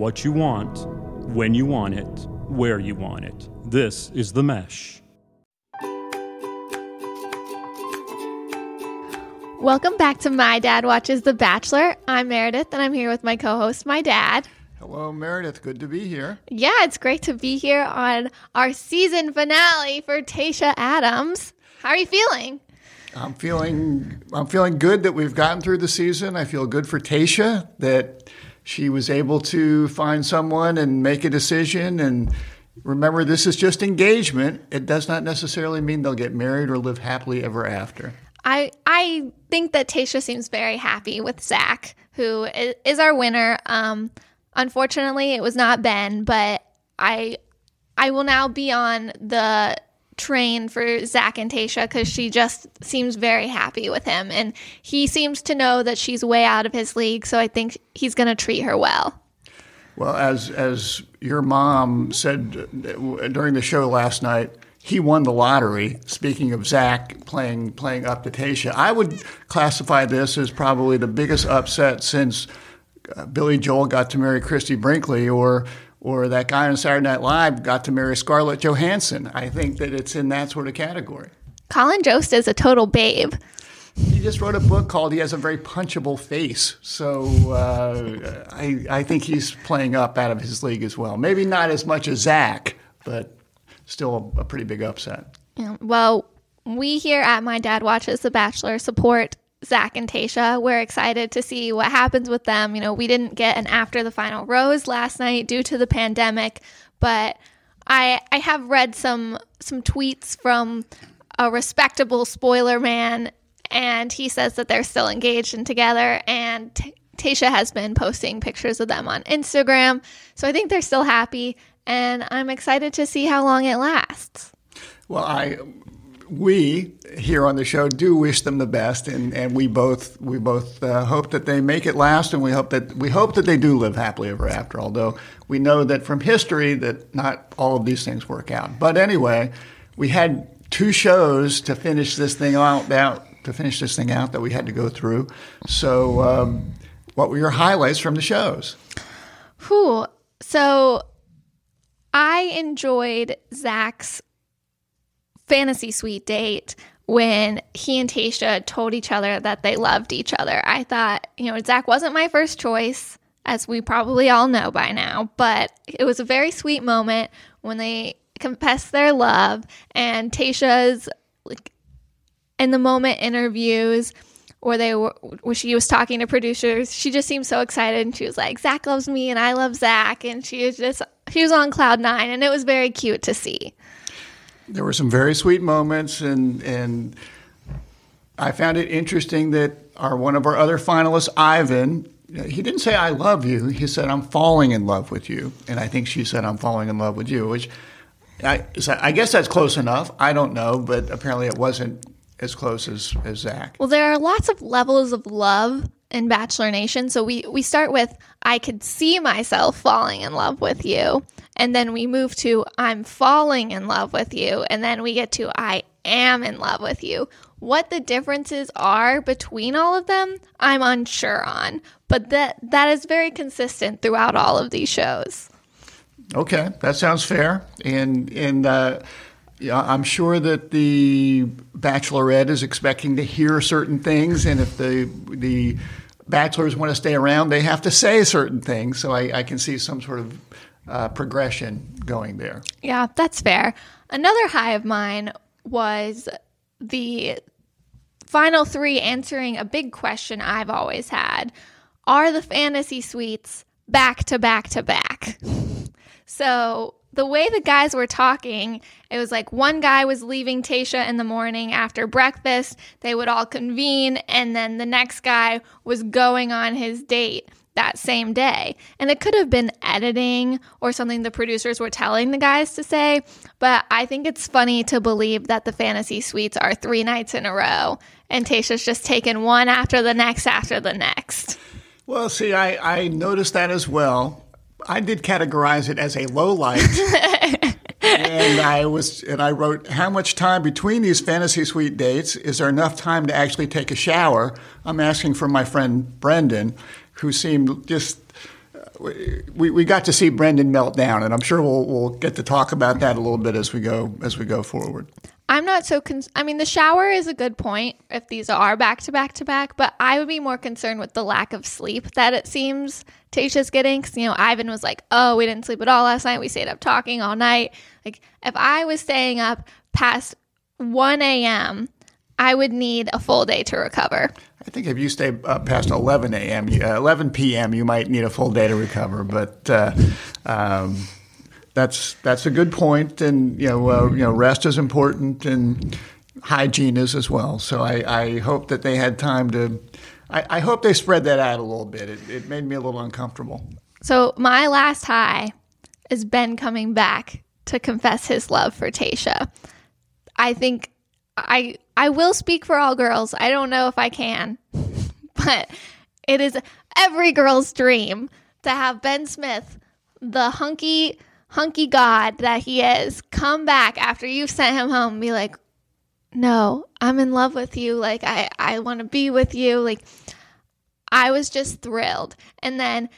what you want, when you want it, where you want it. This is The Mesh. Welcome back to My Dad Watches The Bachelor. I'm Meredith, and I'm here with my co host, my dad. Hello, Meredith. Good to be here. Yeah, it's great to be here on our season finale for Tayshia Adams. How are you feeling? I'm feeling I'm feeling good that we've gotten through the season. I feel good for Tayshia that she was able to find someone and make a decision and remember this is just engagement. It does not necessarily mean they'll get married or live happily ever after. I I think that Tasha seems very happy with Zac, who is, our winner. Um, unfortunately, it was not Ben, but I I will now be on the train for Zac and Tayshia because she just seems very happy with him, and he seems to know that she's way out of his league. So I think he's going to treat her well. Well, as as your mom said during the show last night, he won the lottery. Speaking of Zac playing playing up to Tayshia, I would classify this as probably the biggest upset since uh, Billy Joel got to marry Christie Brinkley, or or that guy on Saturday Night Live got to marry Scarlett Johansson. I think that it's in that sort of category. Colin Jost is a total babe. He just wrote a book called "He Has a Very Punchable Face," so uh, I I think he's playing up out of his league as well. Maybe not as much as Zac, but still a, a pretty big upset. Yeah, well, we here at My Dad Watches The Bachelor support Zac and Tayshia. We're excited to see what happens with them. You know, we didn't get an after the final rose last night due to the pandemic, but I I have read some some tweets from a respectable spoiler man, and he says that they're still engaged and together. And T- Tayshia has been posting pictures of them on Instagram, so I think they're still happy and I'm excited to see how long it lasts. Well, I we here on the show do wish them the best, and, and we both we both uh, hope that they make it last, and we hope that we hope that they do live happily ever after. Although we know that from history that not all of these things work out. But anyway, we had two shows to finish this thing out, to finish this thing out that we had to go through. So, um, what were your highlights from the shows? Whew. So I enjoyed Zac's fantasy suite date when he and Tayshia told each other that they loved each other. I thought, you know, Zac wasn't my first choice, as we probably all know by now, but it was a very sweet moment when they confessed their love and Tayshia's like in the moment interviews where they were where she was talking to producers she just seemed so excited and she was like zac loves me and i love zac and she was just she was on cloud nine, and it was very cute to see. There were some very sweet moments, and and I found it interesting that our one of our other finalists, Ivan, he didn't say "I love you." He said "I'm falling in love with you," and I think she said "I'm falling in love with you," which I, I guess that's close enough. I don't know, but apparently it wasn't as close as, as Zac. Well, there are lots of levels of love in Bachelor Nation. So we we start with I could see myself falling in love with you, and then we move to I'm falling in love with you, and then we get to I am in love with you. What the differences are between all of them, I'm unsure on, but that that is very consistent throughout all of these shows. Okay, that sounds fair. And and uh, yeah, I'm sure that the Bachelorette is expecting to hear certain things, and if the the bachelors want to stay around, they have to say certain things. So I, I can see some sort of uh, progression going there. Yeah, that's fair. Another high of mine was the final three answering a big question I've always had Are the fantasy suites back to back to back? So the way the guys were talking, it was like one guy was leaving Tayshia in the morning after breakfast. They would all convene, and then the next guy was going on his date that same day. And it could have been editing or something the producers were telling the guys to say, but I think it's funny to believe that the fantasy suites are three nights in a row and Tayshia's just taken one after the next after the next. Well, see, I, I noticed that as well. I did categorize it as a low light. and I was and I wrote how much time between these fantasy suite dates is there enough time to actually take a shower? I'm asking for my friend Brendan, who seemed just we, we got to see Brendan melt down, and I'm sure we'll we'll get to talk about that a little bit as we go as we go forward. I'm not so con- I mean the shower is a good point if these are back to back to back, but I would be more concerned with the lack of sleep that it seems Tasha's getting. Cause, you know, Ivan was like, "Oh, we didn't sleep at all last night. We stayed up talking all night." Like if I was staying up past 1 a.m., I would need a full day to recover. I think if you stay up past 11 a.m., uh, 11 p.m., you might need a full day to recover. But uh, um, that's that's a good point, and you know, uh, you know, rest is important, and hygiene is as well. So I, I hope that they had time to. I, I hope they spread that out a little bit. It, it made me a little uncomfortable. So my last high is Ben coming back to confess his love for Tasha. I think I I will speak for all girls. I don't know if I can, but it is every girl's dream to have Ben Smith, the hunky hunky god that he is, come back after you've sent him home and be like, "No, I'm in love with you. Like I I want to be with you." Like I was just thrilled. And then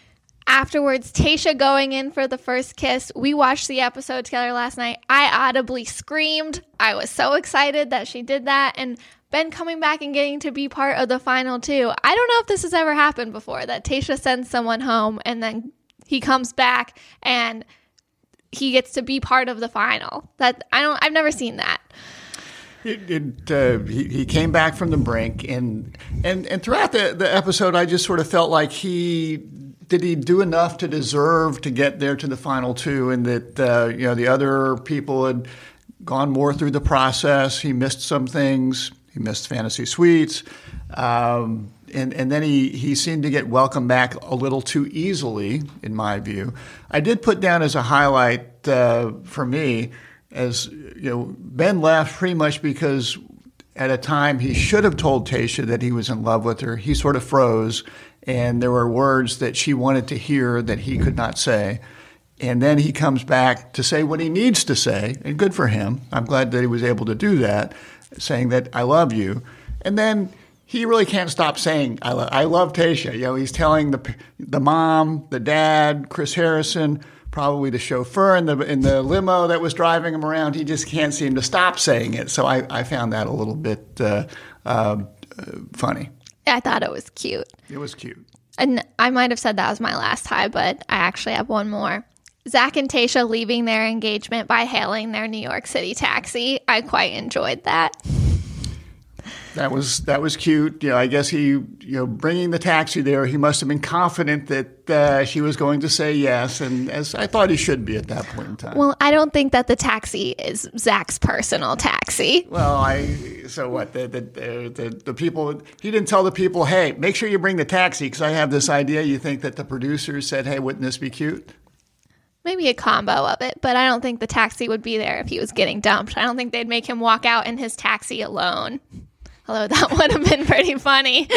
afterwards, Tayshia going in for the first kiss. We watched the episode together last night. I audibly screamed. I was so excited that she did that. And Ben coming back and getting to be part of the final too. I don't know if this has ever happened before that Tayshia sends someone home and then he comes back and he gets to be part of the final. That I don't I've never seen that. It, it, uh, he, he came back from the brink, and and and throughout the, the episode, I just sort of felt like he did he do enough to deserve to get there to the final two, and that uh, you know the other people had gone more through the process. He missed some things. He missed fantasy suites, um, and and then he he seemed to get welcomed back a little too easily, in my view. I did put down as a highlight uh, for me as you know Ben left pretty much because at a time he should have told Tasha that he was in love with her. He sort of froze, and there were words that she wanted to hear that he could not say. And then he comes back to say what he needs to say, and good for him. I'm glad that he was able to do that, saying that I love you. And then he really can't stop saying I, lo- I love Tasha. You know, he's telling the the mom, the dad, Chris Harrison, probably the chauffeur in the in the limo that was driving him around. He just can't seem to stop saying it. So I, I found that a little bit uh, uh, funny. I thought it was cute. It was cute. And I might have said that was my last high, but I actually have one more. Zac and Tayshia leaving their engagement by hailing their New York City taxi. I quite enjoyed that. That was that was cute. You know, I guess he, you know, bringing the taxi there, he must have been confident that uh, she was going to say yes, and as I thought he should be at that point in time. Well, I don't think that the taxi is Zac's personal taxi. Well, I so what the the the, the people he didn't tell the people, hey, make sure you bring the taxi because I have this idea. You think that the producers said, hey, wouldn't this be cute? Maybe a combo of it, but I don't think the taxi would be there if he was getting dumped. I don't think they'd make him walk out in his taxi alone. Although that would have been pretty funny.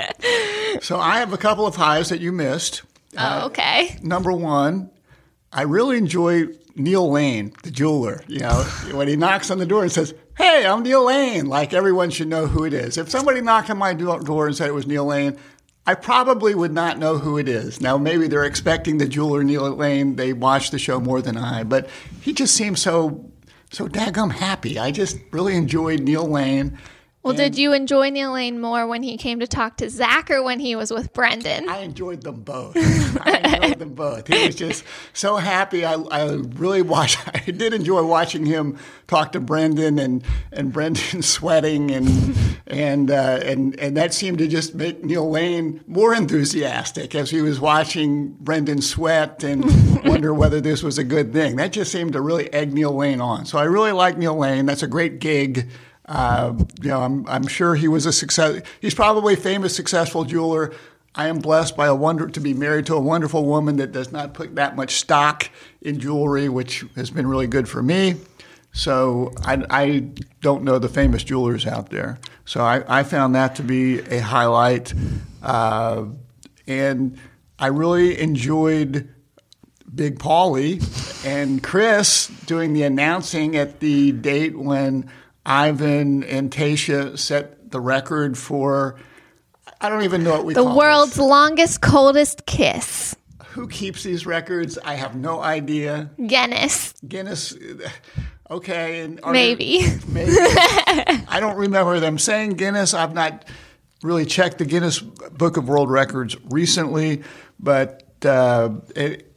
so I have a couple of highs that you missed. Oh, okay. Uh, number one, I really enjoy Neil Lane, the jeweler. You know, when he knocks on the door and says, "Hey, I'm Neil Lane," like everyone should know who it is. If somebody knocked on my door and said it was Neil Lane, I probably would not know who it is. Now, maybe they're expecting the jeweler Neil Lane. They watch the show more than I, but he just seems so so daggum happy. I just really enjoyed Neil Lane. Well, did you enjoy Neil Lane more when he came to talk to Zac or when he was with Brendan? I enjoyed them both. I enjoyed them both. He was just so happy. I, I really watched. I did enjoy watching him talk to Brendan and and Brendan sweating and and uh, and and that seemed to just make Neil Lane more enthusiastic as he was watching Brendan sweat and wonder whether this was a good thing. That just seemed to really egg Neil Lane on. So I really like Neil Lane. That's a great gig. Uh, you know, I'm, I'm sure he was a success. He's probably a famous, successful jeweler. I am blessed by a wonder to be married to a wonderful woman that does not put that much stock in jewelry, which has been really good for me. So I, I don't know the famous jewelers out there. So I, I found that to be a highlight, uh, and I really enjoyed Big Paulie and Chris doing the announcing at the date when Ivan and Tasha set the record for. I don't even know what we the world's this. longest, coldest kiss. Who keeps these records? I have no idea. Guinness, Guinness. Okay, and maybe. there- maybe. I don't remember them saying Guinness. I've not really checked the Guinness Book of World Records recently, but uh, it,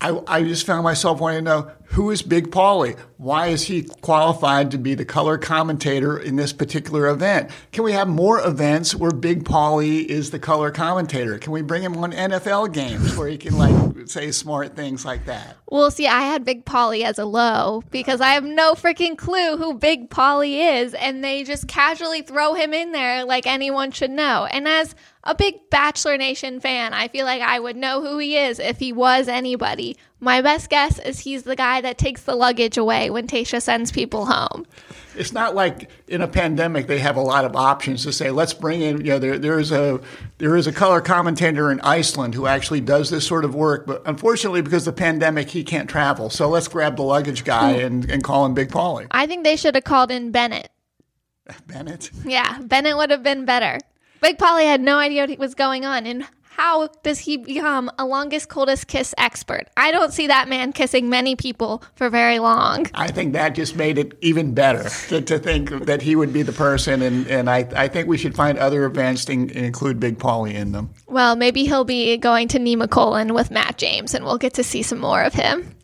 I, I just found myself wanting to know who is Big Paulie? Why is he qualified to be the color commentator in this particular event? Can we have more events where Big Paulie is the color commentator? Can we bring him on NFL games where he can like say smart things like that? Well, see, I had Big Polly as a low because I have no freaking clue who Big Polly is, and they just casually throw him in there like anyone should know. And as a big Bachelor Nation fan, I feel like I would know who he is if he was anybody. My best guess is he's the guy that takes the luggage away when Tasha sends people home. It's not like in a pandemic they have a lot of options to say let's bring in you know there there's a there is a color commentator in Iceland who actually does this sort of work but unfortunately because of the pandemic he can't travel so let's grab the luggage guy hmm. and, and call him Big Paulie I think they should have called in Bennett. Bennett Yeah, Bennett would have been better. Big Polly had no idea what was going on. And how does he become a longest, coldest kiss expert? I don't see that man kissing many people for very long. I think that just made it even better to, to think that he would be the person and, and I, I think we should find other events to in- include Big Paulie in them Well, maybe he'll be going to Nemacolin with Matt James and we'll get to see some more of him.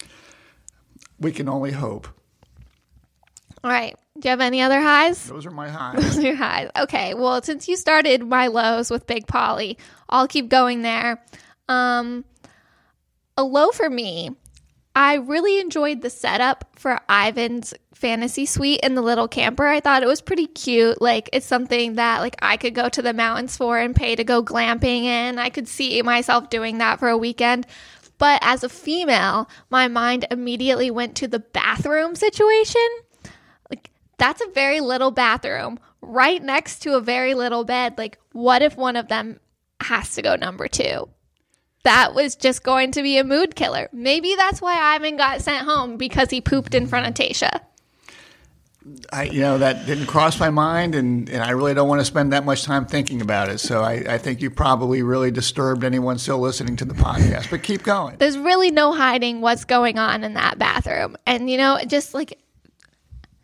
we can only hope All right. Do you have any other highs? those are my highs Those are your highs. Okay. Well, since you started my lows with Big Polly, I'll keep going there. Um, a low for me, I really enjoyed the setup for Ivan's fantasy suite in the little camper. I thought it was pretty cute. Like it's something that like I could go to the mountains for and pay to go glamping in. I could see myself doing that for a weekend. But as a female, my mind immediately went to the bathroom situation that's a very little bathroom right next to a very little bed like what if one of them has to go number two that was just going to be a mood killer maybe that's why ivan got sent home because he pooped in front of tasha I, you know, that didn't cross my mind, and, and I really don't want to spend that much time thinking about it. So I, I think you probably really disturbed anyone still listening to the podcast. But keep going. there's really no hiding what's going on in that bathroom and you know just like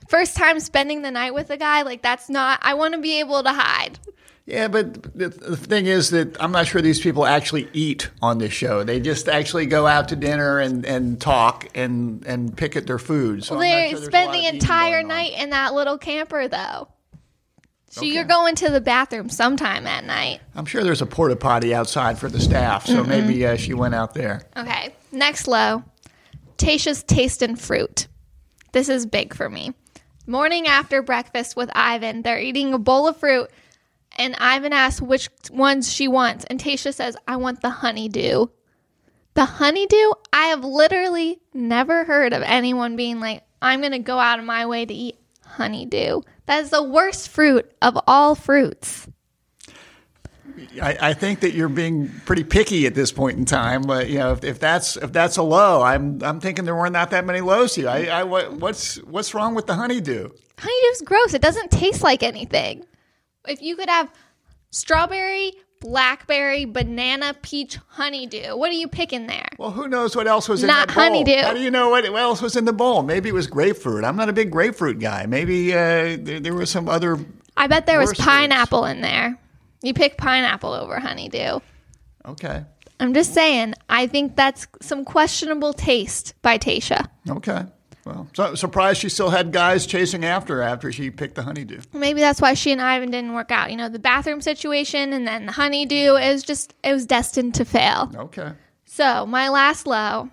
first time spending the night with a guy like that's not i want to be able to hide Yeah, but the, the thing is that I'm not sure these people actually eat on this show. They just actually go out to dinner and, and talk and, and pick at their food. So I'm they sure spend the entire night in that little camper though so Okay. you're going to the bathroom sometime at night I'm sure there's a porta potty outside for the staff, so maybe uh, she went out there. Okay. Next low. Tasha's taste in fruit. This is big for me. Morning after breakfast with Ivan, they're eating a bowl of fruit, and Ivan asks which ones she wants, and Tasha says, I want the honeydew. The honeydew? I have literally never heard of anyone being like, I'm going to go out of my way to eat honeydew. That is the worst fruit of all fruits. I, I think that you're being pretty picky at this point in time. But you know, if, if that's if that's a low, I'm I'm thinking there were not that many lows here. I, I what, what's what's wrong with the honeydew? Honeydew's gross. It doesn't taste like anything. If you could have strawberry, blackberry, banana, peach, honeydew, what are you picking there? Well, who knows what else was in Not that bowl? honeydew. How do you know what, what else was in the bowl? Maybe it was grapefruit. I'm not a big grapefruit guy. Maybe uh, there, there was some other. I bet there was pineapple in there. You pick pineapple over honeydew. Okay, I'm just saying, I think that's some questionable taste by Tasha. okay. Well, so, surprised she still had guys chasing after her after she picked the honeydew. Maybe that's why she and Ivan didn't work out. You know, the bathroom situation and then the honeydew is just, it was destined to fail. Okay. So, my last low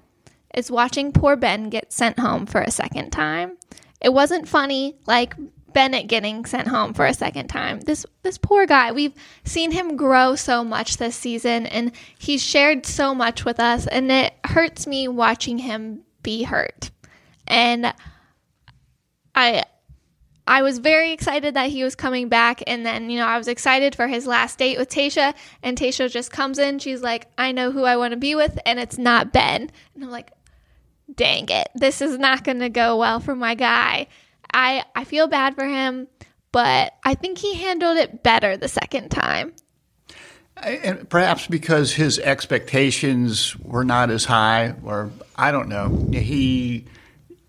is watching poor Ben get sent home for a second time. It wasn't funny like Bennett getting sent home for a second time. This this poor guy, we've seen him grow so much this season and he's shared so much with us and it hurts me watching him be hurt. And I I was very excited that he was coming back. And then, you know, I was excited for his last date with Tasha. And Tasha just comes in. She's like, I know who I want to be with, and it's not Ben. And I'm like, dang it. This is not going to go well for my guy. I, I feel bad for him, but I think he handled it better the second time. And perhaps because his expectations were not as high, or I don't know. He,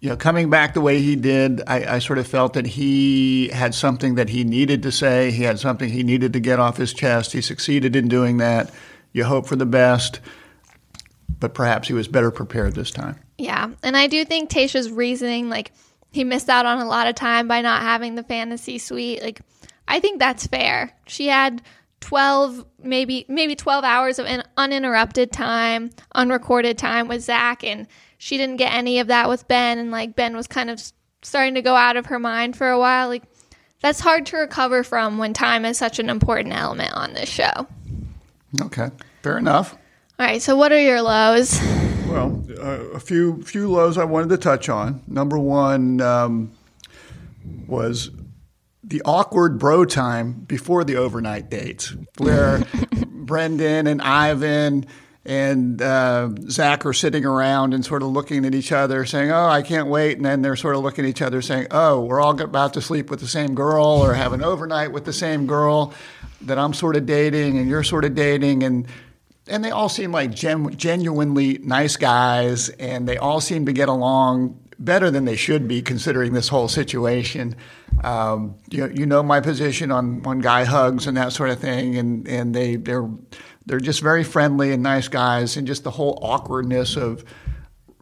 you know, coming back the way he did, I, I, sort of felt that he had something that he needed to say. He had something he needed to get off his chest. He succeeded in doing that. You hope for the best, but perhaps he was better prepared this time. Yeah. And I do think Tayshia's reasoning, like, he missed out on a lot of time by not having the fantasy suite. Like, I think that's fair. She had 12 maybe maybe 12 hours of uninterrupted time unrecorded time with zac and she didn't get any of that with ben and like ben was kind of starting to go out of her mind for a while. Like that's hard to recover from when time is such an important element on this show. Okay. Fair enough. All right so what are your lows well uh, a few few lows i wanted to touch on. Number one um, was the awkward bro time before the overnight dates, where Brendan and Ivan and uh, Zac are sitting around and sort of looking at each other, saying, "Oh, I can't wait," and then they're sort of looking at each other, saying, "Oh, we're all about to sleep with the same girl or have an overnight with the same girl that I'm sort of dating and you're sort of dating," and and they all seem like gen- genuinely nice guys, and they all seem to get along better than they should be considering this whole situation. Um, you, you know my position on, on guy hugs and that sort of thing, and, and they they're they're just very friendly and nice guys, and just the whole awkwardness of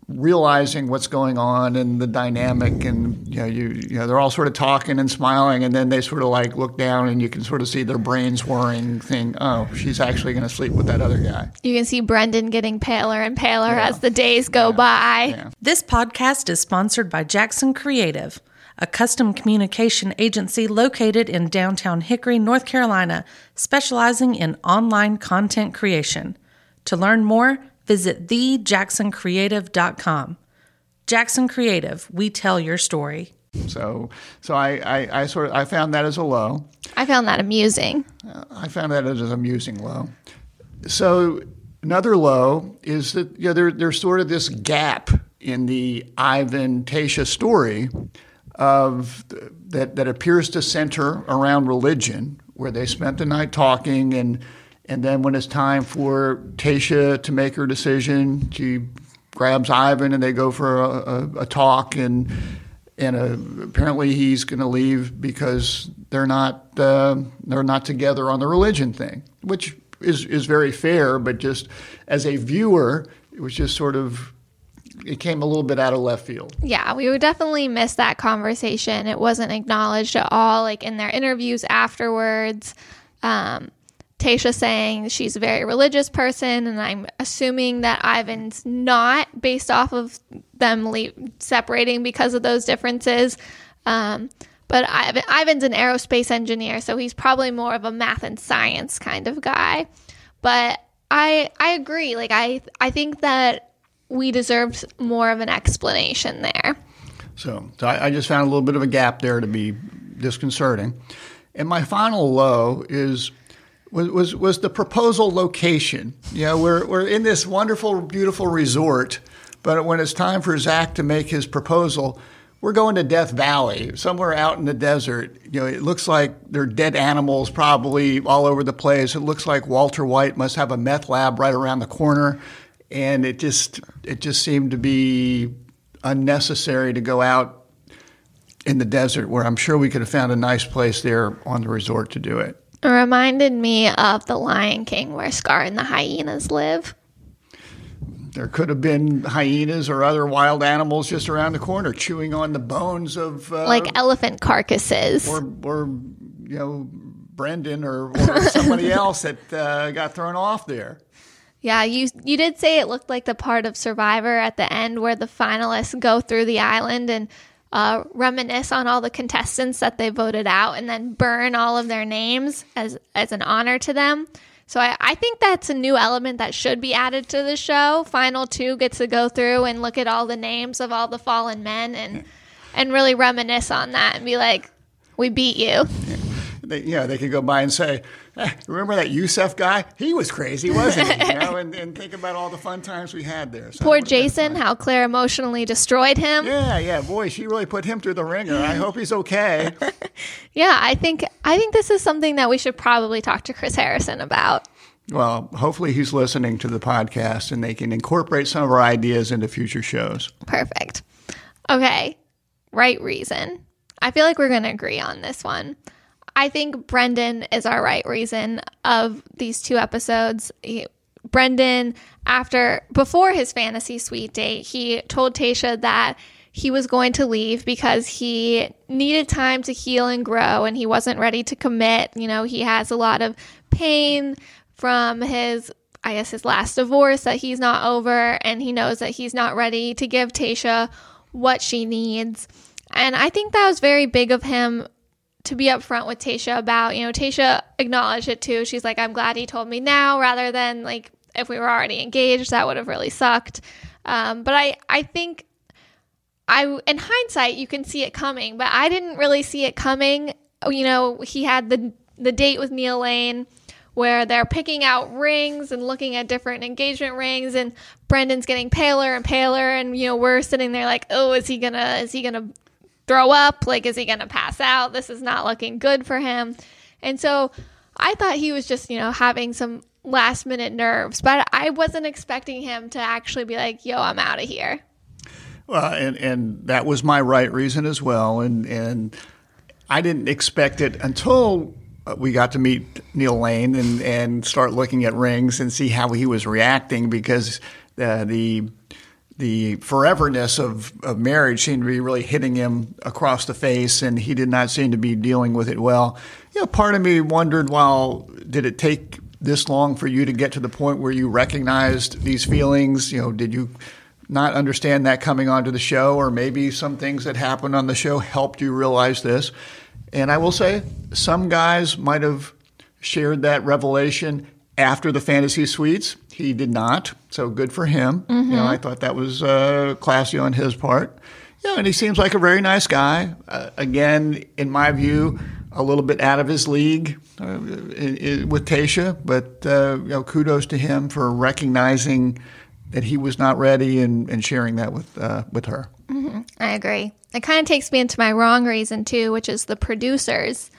realizing what's going on and the dynamic and you know you you know they're all sort of talking and smiling and then they sort of like look down and you can sort of see their brains whirring think oh she's actually going to sleep with that other guy you can see brendan getting paler and paler yeah. as the days go yeah. by yeah. this podcast is sponsored by jackson creative a custom communication agency located in downtown hickory north carolina specializing in online content creation to learn more visit thejacksoncreative.com. Jackson Creative, we tell your story. So, so I, I, I, sort of I found that as a low. I found that amusing. Uh, I found that as an amusing low. So another low is that you know, there, there's sort of this gap in the Ivan Tayshia story of that that appears to center around religion, where they spent the night talking and and then when it's time for Tasha to make her decision, she grabs Ivan and they go for a, a, a talk and and uh, apparently he's going to leave because they're not uh, they're not together on the religion thing, which is is very fair. But just as a viewer, it was just sort of it came a little bit out of left field. Yeah, we would definitely miss that conversation. It wasn't acknowledged at all, like in their interviews afterwards. Um, Tayshia saying she's a very religious person, and I'm assuming that Ivan's not based off of them le- separating because of those differences. Um, but Ivan, Ivan's an aerospace engineer, so he's probably more of a math and science kind of guy. But I I agree. Like I I think that we deserved more of an explanation there. So, so I, I just found a little bit of a gap there to be disconcerting. And my final low is was, was, was the proposal location. You know, we're, we're in this wonderful, beautiful resort, but when it's time for Zac to make his proposal, we're going to Death Valley, somewhere out in the desert. You know, it looks like there are dead animals probably all over the place. It looks like Walter White must have a meth lab right around the corner, and it just it just seemed to be unnecessary to go out in the desert where I'm sure we could have found a nice place there on the resort to do it. It reminded me of The Lion King, where Scar and the hyenas live. There could have been hyenas or other wild animals just around the corner chewing on the bones of. Uh, like elephant carcasses. Or, or you know, Brendan or, or somebody else that uh, got thrown off there. Yeah, you you did say it looked like the part of Survivor at the end where the finalists go through the island and uh, reminisce on all the contestants that they voted out and then burn all of their names as as an honor to them. So I, I think that's a new element that should be added to the show. Final two gets to go through and look at all the names of all the fallen men and and really reminisce on that and be like, we beat you. Yeah. They, yeah, they could go by and say, remember that Yosef guy? He was crazy, wasn't he? You know, and, and think about all the fun times we had there. So Poor Jason, how Clare emotionally destroyed him. Yeah, yeah, boy, she really put him through the ringer. I hope he's okay. yeah, I think I think this is something that we should probably talk to Chris Harrison about. Well, hopefully he's listening to the podcast and they can incorporate some of our ideas into future shows. Perfect. Okay. Right reason. I feel like we're going to agree on this one. I think Brendan is our right reason of these two episodes. He, Brendan, after before his fantasy suite date, he told Tasha that he was going to leave because he needed time to heal and grow and he wasn't ready to commit. You know, he has a lot of pain from his I guess his last divorce that he's not over and he knows that he's not ready to give Tasha what she needs. And I think that was very big of him to be upfront with Tasha about, you know, Tasha acknowledged it too. She's like, I'm glad he told me now rather than like if we were already engaged, that would have really sucked. Um, but I, I think I, in hindsight, you can see it coming, but I didn't really see it coming. You know, he had the, the date with Neil Lane where they're picking out rings and looking at different engagement rings and Brendan's getting paler and paler and you know we're sitting there like oh is he gonna is he gonna throw up like is he gonna pass out? This is not looking good for him. And so I thought he was just you know having some last minute nerves but I wasn't expecting him to actually be like yo I'm out of here. Well and and that was my right reason as well. And and I didn't expect it until uh, we got to meet Neil Lane and, and start looking at rings and see how he was reacting because uh, the the foreverness of, of marriage seemed to be really hitting him across the face, and he did not seem to be dealing with it well. You know, part of me wondered, well, did it take this long for you to get to the point where you recognized these feelings? You know, did you not understand that coming onto the show, or maybe some things that happened on the show helped you realize this? And I will say, some guys might have shared that revelation after the fantasy suites. He did not, so good for him. Mm-hmm. You know, I thought that was uh, classy on his part. Yeah, and he seems like a very nice guy. Uh, again, in my view, a little bit out of his league uh, in, in, with Tasha, but uh, you know, kudos to him for recognizing that he was not ready and, and sharing that with uh, with her. Mm-hmm. I agree. It kind of takes me into my wrong reason too, which is the producers.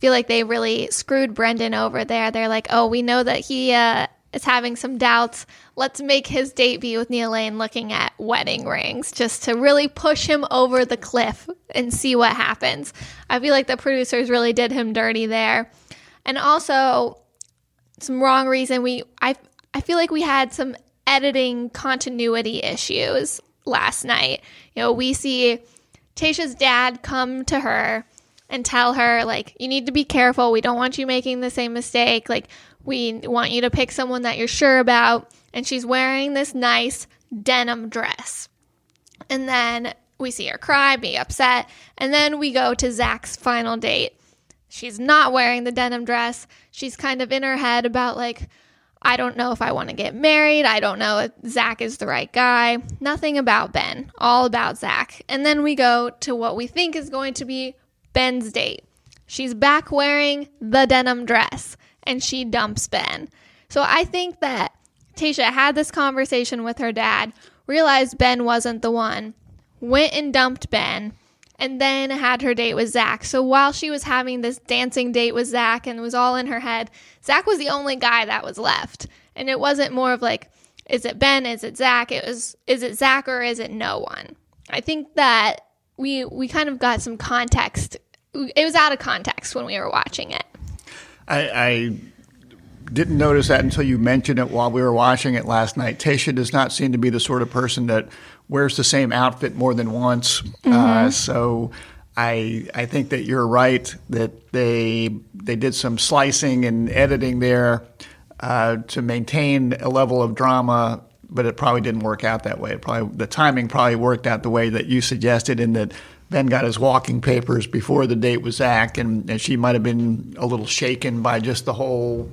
Feel like they really screwed Brendan over there. They're like, oh, we know that he uh, is having some doubts. Let's make his debut with Neil Lane looking at wedding rings just to really push him over the cliff and see what happens. I feel like the producers really did him dirty there. And also, some wrong reason we I I feel like we had some editing continuity issues last night. You know, we see Tasha's dad come to her and tell her, like, you need to be careful. We don't want you making the same mistake. Like, we want you to pick someone that you're sure about. And she's wearing this nice denim dress. And then we see her cry, be upset. And then we go to Zac's final date. She's not wearing the denim dress. She's kind of in her head about, like, I don't know if I want to get married. I don't know if Zac is the right guy. Nothing about Ben, all about Zac. And then we go to what we think is going to be Ben's date. She's back wearing the denim dress and she dumps Ben. So I think that Tasha had this conversation with her dad, realized Ben wasn't the one, went and dumped Ben, and then had her date with Zac. So while she was having this dancing date with Zac and it was all in her head, Zac was the only guy that was left. And it wasn't more of like, is it Ben? Is it Zac? It was, is it Zac or is it no one? I think that we we kind of got some context. It was out of context when we were watching it. I, I didn't notice that until you mentioned it while we were watching it last night. Tasha does not seem to be the sort of person that wears the same outfit more than once. Mm-hmm. Uh, so I I think that you're right that they they did some slicing and editing there uh, to maintain a level of drama, but it probably didn't work out that way. It probably the timing probably worked out the way that you suggested, in that Ben got his walking papers before the date with Zac, and, and she might have been a little shaken by just the whole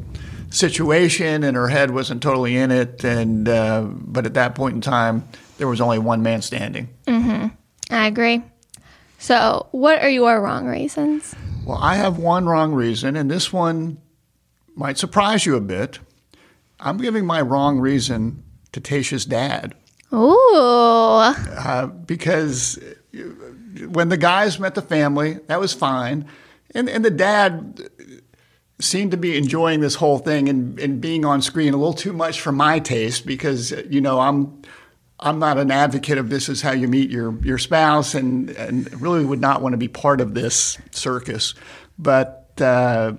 situation, and her head wasn't totally in it. And uh, but at that point in time there was only one man standing. Mm-hmm. I agree. So, what are your wrong reasons? Well, I have one wrong reason, and this one might surprise you a bit. I'm giving my wrong reason to Tasha's dad. Ooh. Uh, because when the guys met the family, that was fine. And, and the dad seemed to be enjoying this whole thing and, and being on screen a little too much for my taste because you know I'm I'm not an advocate of this is how you meet your your spouse and and really would not want to be part of this circus. But uh,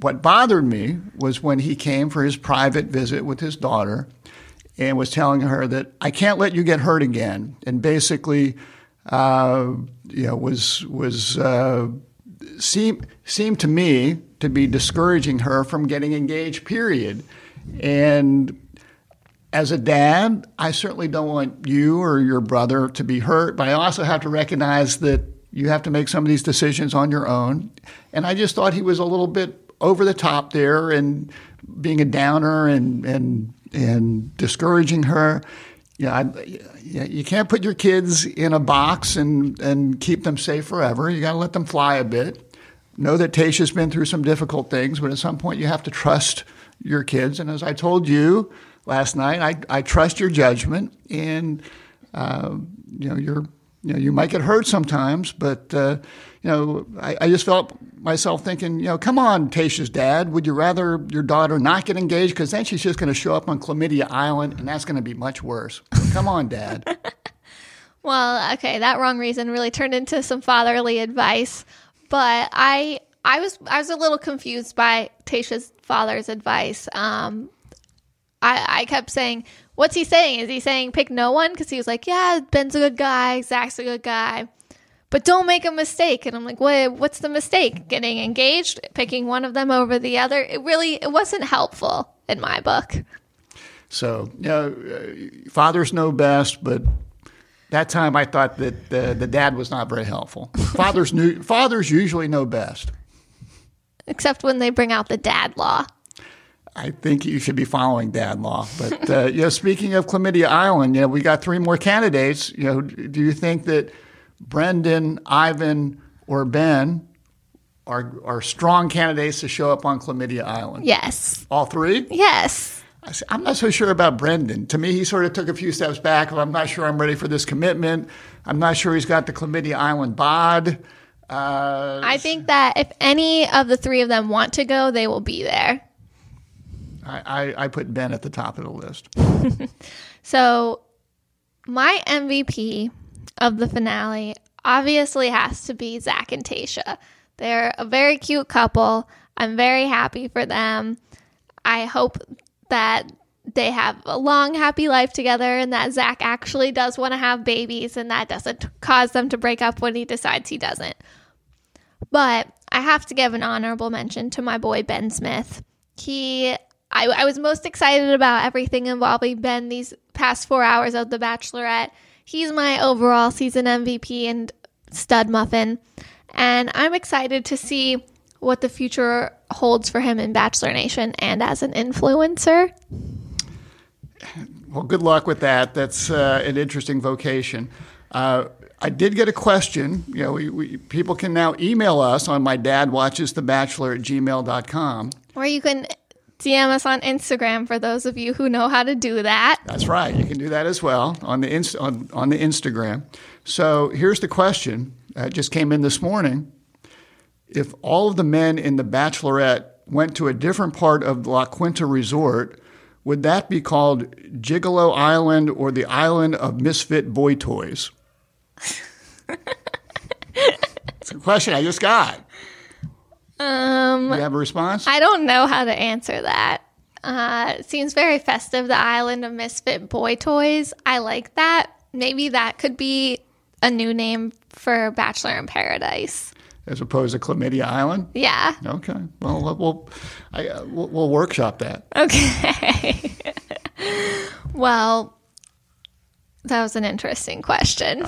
what bothered me was when he came for his private visit with his daughter and was telling her that I can't let you get hurt again, and basically, uh, you know, was was uh, seemed seemed to me to be discouraging her from getting engaged. Period, and. As a dad, I certainly don't want you or your brother to be hurt, but I also have to recognize that you have to make some of these decisions on your own. And I just thought he was a little bit over the top there and being a downer and and and discouraging her. You know, I, you can't put your kids in a box and and keep them safe forever. You got to let them fly a bit. Know that Tayshia's been through some difficult things, but at some point you have to trust your kids. And as I told you last night, I, I trust your judgment, and uh, you know you're you know you might get hurt sometimes, but uh, you know I, I, just felt myself thinking, you know, come on, Tayshia's dad, would you rather your daughter not get engaged because then she's just going to show up on Chlamydia Island, and that's going to be much worse. Come on, Dad. well, okay, that wrong reason really turned into some fatherly advice, but I I was I was a little confused by Tayshia's father's advice. Um, I, I kept saying, what's he saying? Is he saying pick no one? Because he was like, yeah, Ben's a good guy, Zac's a good guy, but don't make a mistake. And I'm like, what? What's the mistake? Getting engaged, picking one of them over the other. It really it wasn't helpful in my book. So, you know, uh, fathers know best, but that time I thought that the, the dad was not very helpful. Fathers knew fathers usually know best, except when they bring out the dad law. I think you should be following dad law. But uh, you know, speaking of Chlamydia Island, you know, we got three more candidates. You know, do you think that Brendan, Ivan, or Ben are are strong candidates to show up on Chlamydia Island? Yes. All three? Yes. I'm not so sure about Brendan. To me, he sort of took a few steps back. I'm not sure I'm ready for this commitment. I'm not sure he's got the Chlamydia Island bod. Uh, I think that if any of the three of them want to go, they will be there. I, I, I put Ben at the top of the list. so, my MVP of the finale obviously has to be Zac and Tasha. They're a very cute couple. I'm very happy for them. I hope that they have a long, happy life together and that Zac actually does want to have babies and that doesn't cause them to break up when he decides he doesn't. But I have to give an honorable mention to my boy Ben Smith. He I, I was most excited about everything involving Ben these past four hours of The Bachelorette. He's my overall season MVP and stud muffin. And I'm excited to see what the future holds for him in Bachelor Nation and as an influencer. Well, good luck with that. That's uh, an interesting vocation. Uh, I did get a question. You know, we, we, people can now email us on my dad watches the bachelor at gmail.com. Or you can DM us on Instagram for those of you who know how to do that. That's right. You can do that as well on the inst- on, on the Instagram. So here's the question. that just came in this morning. If all of the men in the Bachelorette went to a different part of La Quinta Resort, would that be called Gigolo Island or the Island of Misfit Boy Toys? it's a question I just got. Um, you have a response? I don't know how to answer that. Uh, it seems very festive. The island of misfit boy toys. I like that. Maybe that could be a new name for Bachelor in Paradise. As opposed to Chlamydia Island? Yeah. Okay. Well, we'll, I, uh, we'll, we'll workshop that. Okay. well, that was an interesting question.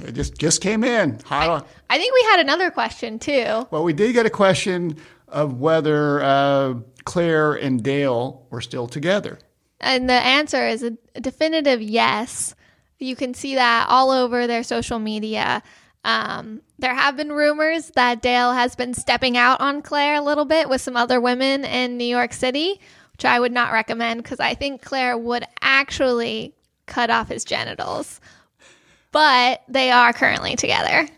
It just just came in. I, I, think we had another question too. Well, we did get a question of whether uh, Clare and Dale were still together. And the answer is a definitive yes. You can see that all over their social media. Um, there have been rumors that Dale has been stepping out on Clare a little bit with some other women in New York City, which I would not recommend because I think Claire would actually cut off his genitals. But they are currently together.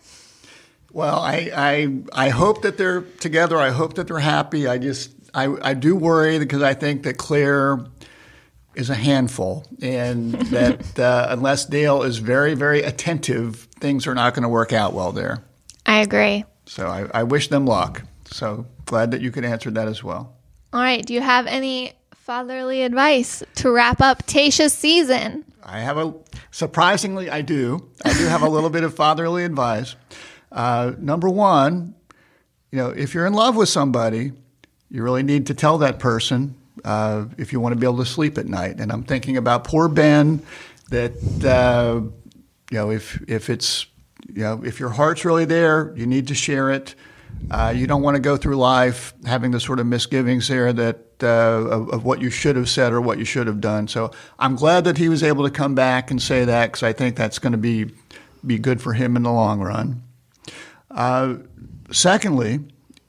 Well, I, I I hope that they're together. I hope that they're happy. I just I, I do worry because I think that Clare is a handful, and that uh, unless Dale is very, very attentive, things are not going to work out well there. I agree. So I, I wish them luck. So glad that you could answer that as well. All right. Do you have any fatherly advice to wrap up Tayshia's season? I have a surprisingly, I do. I do have a little bit of fatherly advice. Uh, number one, you know, if you're in love with somebody, you really need to tell that person uh, if you want to be able to sleep at night. And I'm thinking about poor Ben. That uh, you know, if if it's you know, if your heart's really there, you need to share it. Uh, you don't want to go through life having the sort of misgivings there that uh, of, of, what you should have said or what you should have done. So I'm glad that he was able to come back and say that because I think that's going to be be good for him in the long run. Uh, secondly,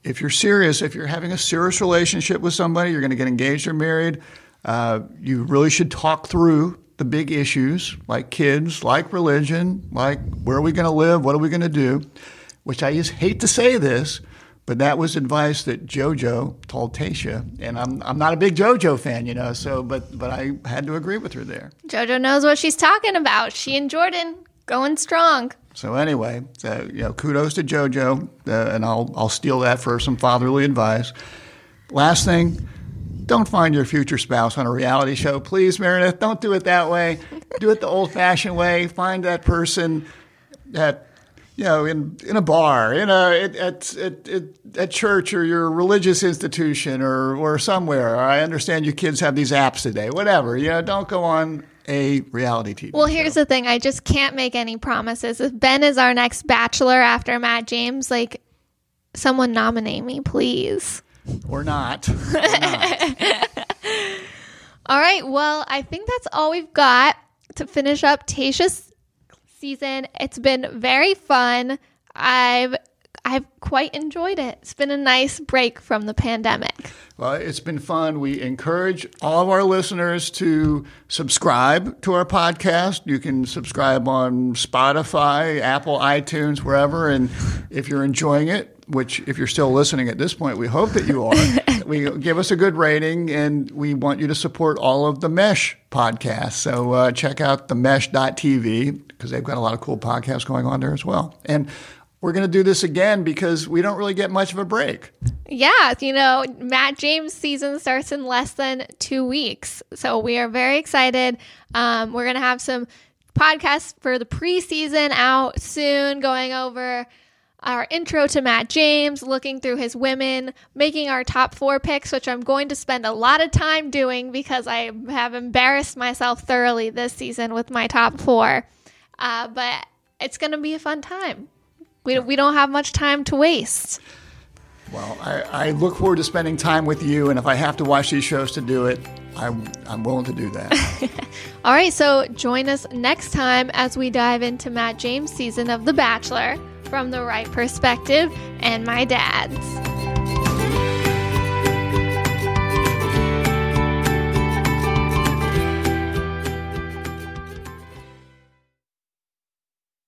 if you're serious, if you're having a serious relationship with somebody, you're going to get engaged or married, uh, you really should talk through the big issues like kids, like religion, like where are we going to live, what are we going to do, which I just hate to say this, but that was advice that JoJo told Tayshia, and I'm I'm not a big JoJo fan, you know. So, but but I had to agree with her there. JoJo knows what she's talking about. She and Jordan going strong. So anyway, uh, you know, kudos to JoJo, uh, and I'll I'll steal that for some fatherly advice. Last thing, don't find your future spouse on a reality show, please, Meredith. Don't do it that way. Do it the old-fashioned way. Find that person that you know, in in a bar, in a at at, at, at church or your religious institution or or somewhere. I understand you kids have these apps today. Whatever, you know, don't go on a reality TV. Well, here's the thing: I just can't make any promises. If Ben is our next Bachelor after Matt James, like, someone nominate me, please. Or not. Or not. all right. Well, I think that's all we've got to finish up Tayshia's season. It's been very fun. I've I've quite enjoyed it. It's been a nice break from the pandemic. Well, it's been fun. We encourage all of our listeners to subscribe to our podcast. You can subscribe on Spotify, Apple, iTunes, wherever. And if you're enjoying it, which if you're still listening at this point, we hope that you are. we give us a good rating, and we want you to support all of the Mesh podcasts. So uh, check out the Mesh.tv because they've got a lot of cool podcasts going on there as well. And we're going to do this again because we don't really get much of a break. Yeah, you know, Matt James season starts in less than two weeks. So we are very excited. Um, we're going to have some podcasts for the preseason out soon, going over our intro to Matt James, looking through his women, making our top four picks, which I'm going to spend a lot of time doing because I have embarrassed myself thoroughly this season with my top four. Uh, but it's going to be a fun time. We, we don't have much time to waste. Well, I, I, look forward to spending time with you, and if I have to watch these shows to do it, I'm, I'm willing to do that. All right, so join us next time as we dive into Matt James' season of The Bachelor from the right perspective and my dad's.